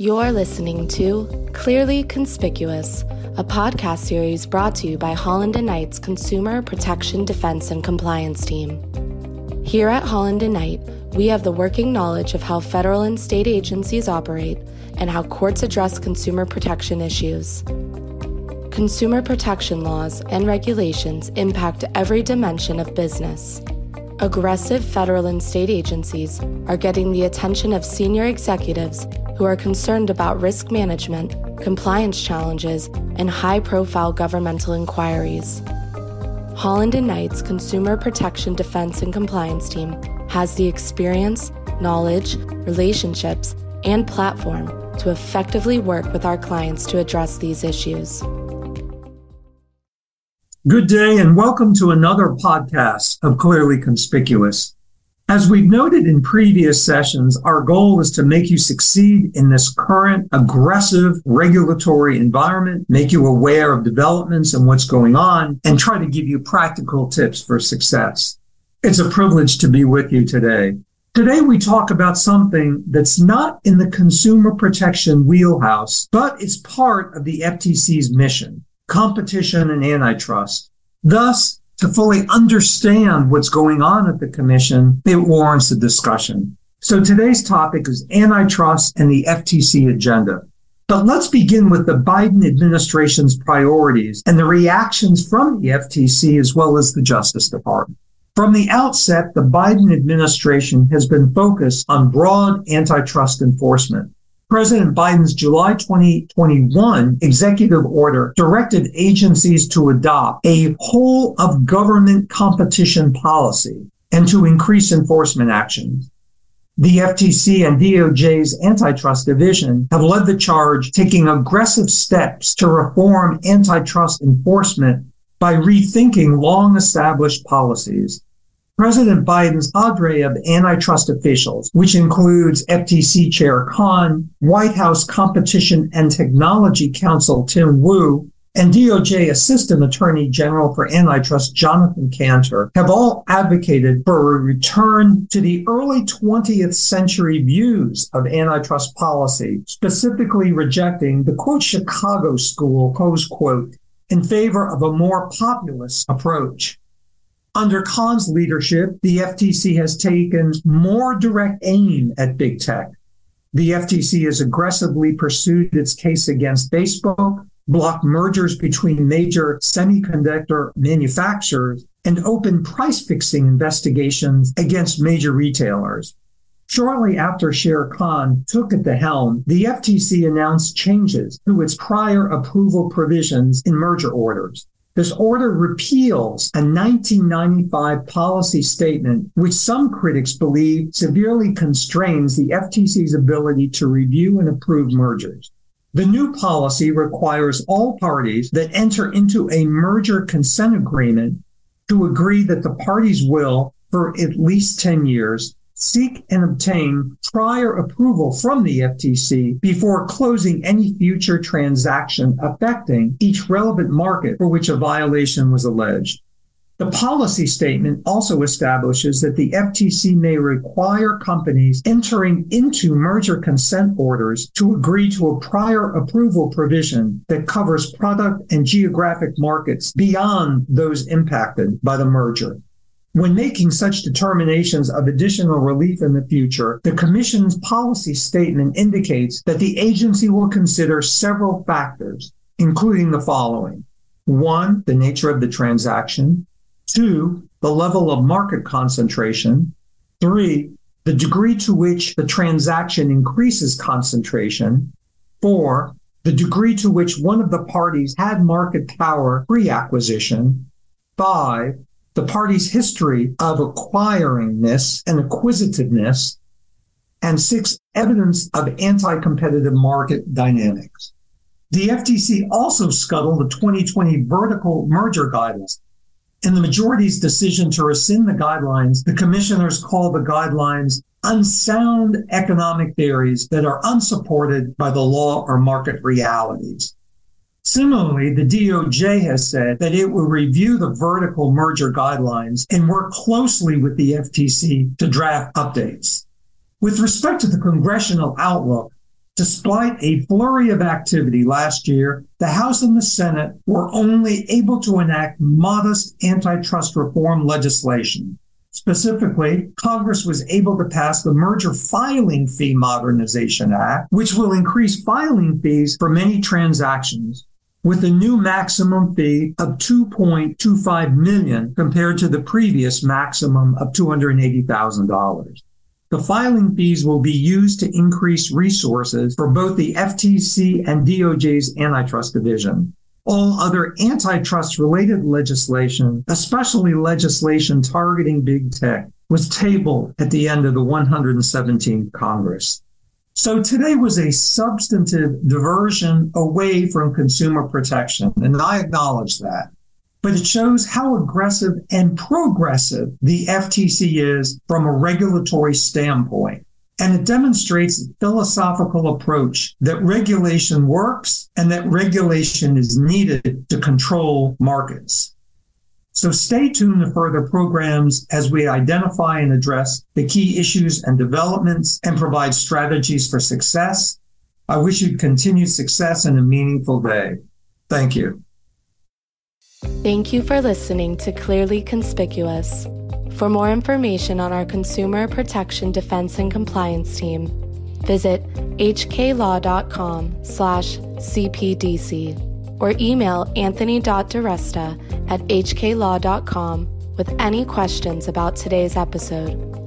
You're listening to Clearly Conspicuous, a podcast series brought to you by Holland and Knight's Consumer Protection Defense and Compliance Team. Here at Holland and Knight, we have the working knowledge of how federal and state agencies operate and how courts address consumer protection issues. Consumer protection laws and regulations impact every dimension of business. Aggressive federal and state agencies are getting the attention of senior executives who are concerned about risk management, compliance challenges, and high profile governmental inquiries. Holland and Knight's Consumer Protection Defense and Compliance Team has the experience, knowledge, relationships, and platform to effectively work with our clients to address these issues. Good day and welcome to another podcast of Clearly Conspicuous. As we've noted in previous sessions, our goal is to make you succeed in this current aggressive regulatory environment, make you aware of developments and what's going on, and try to give you practical tips for success. It's a privilege to be with you today. Today, we talk about something that's not in the consumer protection wheelhouse, but it's part of the FTC's mission competition and antitrust. Thus, to fully understand what's going on at the commission, it warrants a discussion. So today's topic is antitrust and the FTC agenda. But let's begin with the Biden administration's priorities and the reactions from the FTC as well as the Justice Department. From the outset, the Biden administration has been focused on broad antitrust enforcement. President Biden's July 2021 executive order directed agencies to adopt a whole of government competition policy and to increase enforcement actions. The FTC and DOJ's antitrust division have led the charge, taking aggressive steps to reform antitrust enforcement by rethinking long established policies. President Biden's cadre of antitrust officials, which includes FTC Chair Khan, White House Competition and Technology Counsel Tim Wu, and DOJ Assistant Attorney General for Antitrust Jonathan Kanter have all advocated for a return to the early 20th century views of antitrust policy, specifically rejecting the quote Chicago school, close quote, in favor of a more populist approach. Under Khan's leadership, the FTC has taken more direct aim at big tech. The FTC has aggressively pursued its case against Facebook, blocked mergers between major semiconductor manufacturers, and opened price fixing investigations against major retailers. Shortly after Chair Khan took at the helm, the FTC announced changes to its prior approval provisions in merger orders. This order repeals a 1995 policy statement, which some critics believe severely constrains the FTC's ability to review and approve mergers. The new policy requires all parties that enter into a merger consent agreement to agree that the parties will, for at least 10 years, seek and obtain prior approval from the FTC before closing any future transaction affecting each relevant market for which a violation was alleged. The policy statement also establishes that the FTC may require companies entering into merger consent orders to agree to a prior approval provision that covers product and geographic markets beyond those impacted by the merger. When making such determinations of additional relief in the future, the Commission's policy statement indicates that the agency will consider several factors, including the following. One, the nature of the transaction. Two, the level of market concentration. Three, the degree to which the transaction increases concentration. Four, the degree to which one of the parties had market power pre acquisition. Five, the party's history of acquiring this and acquisitiveness, and six, evidence of anti competitive market dynamics. The FTC also scuttled the 2020 vertical merger guidelines. In the majority's decision to rescind the guidelines, the commissioners called the guidelines unsound economic theories that are unsupported by the law or market realities. Similarly, the DOJ has said that it will review the vertical merger guidelines and work closely with the FTC to draft updates. With respect to the congressional outlook, Despite a flurry of activity last year, the House and the Senate were only able to enact modest antitrust reform legislation. Specifically, Congress was able to pass the Merger Filing Fee Modernization Act, which will increase filing fees for many transactions with a new maximum fee of 2.25 million compared to the previous maximum of $280,000. The filing fees will be used to increase resources for both the FTC and DOJ's antitrust division. All other antitrust related legislation, especially legislation targeting big tech, was tabled at the end of the 117th Congress. So today was a substantive diversion away from consumer protection, and I acknowledge that but it shows how aggressive and progressive the FTC is from a regulatory standpoint. And it demonstrates a philosophical approach that regulation works and that regulation is needed to control markets. So stay tuned to further programs as we identify and address the key issues and developments and provide strategies for success. I wish you continued success and a meaningful day. Thank you. Thank you for listening to Clearly Conspicuous. For more information on our Consumer Protection Defense and Compliance team, visit hklaw.com slash cpdc or email anthony.diresta at hklaw.com with any questions about today's episode.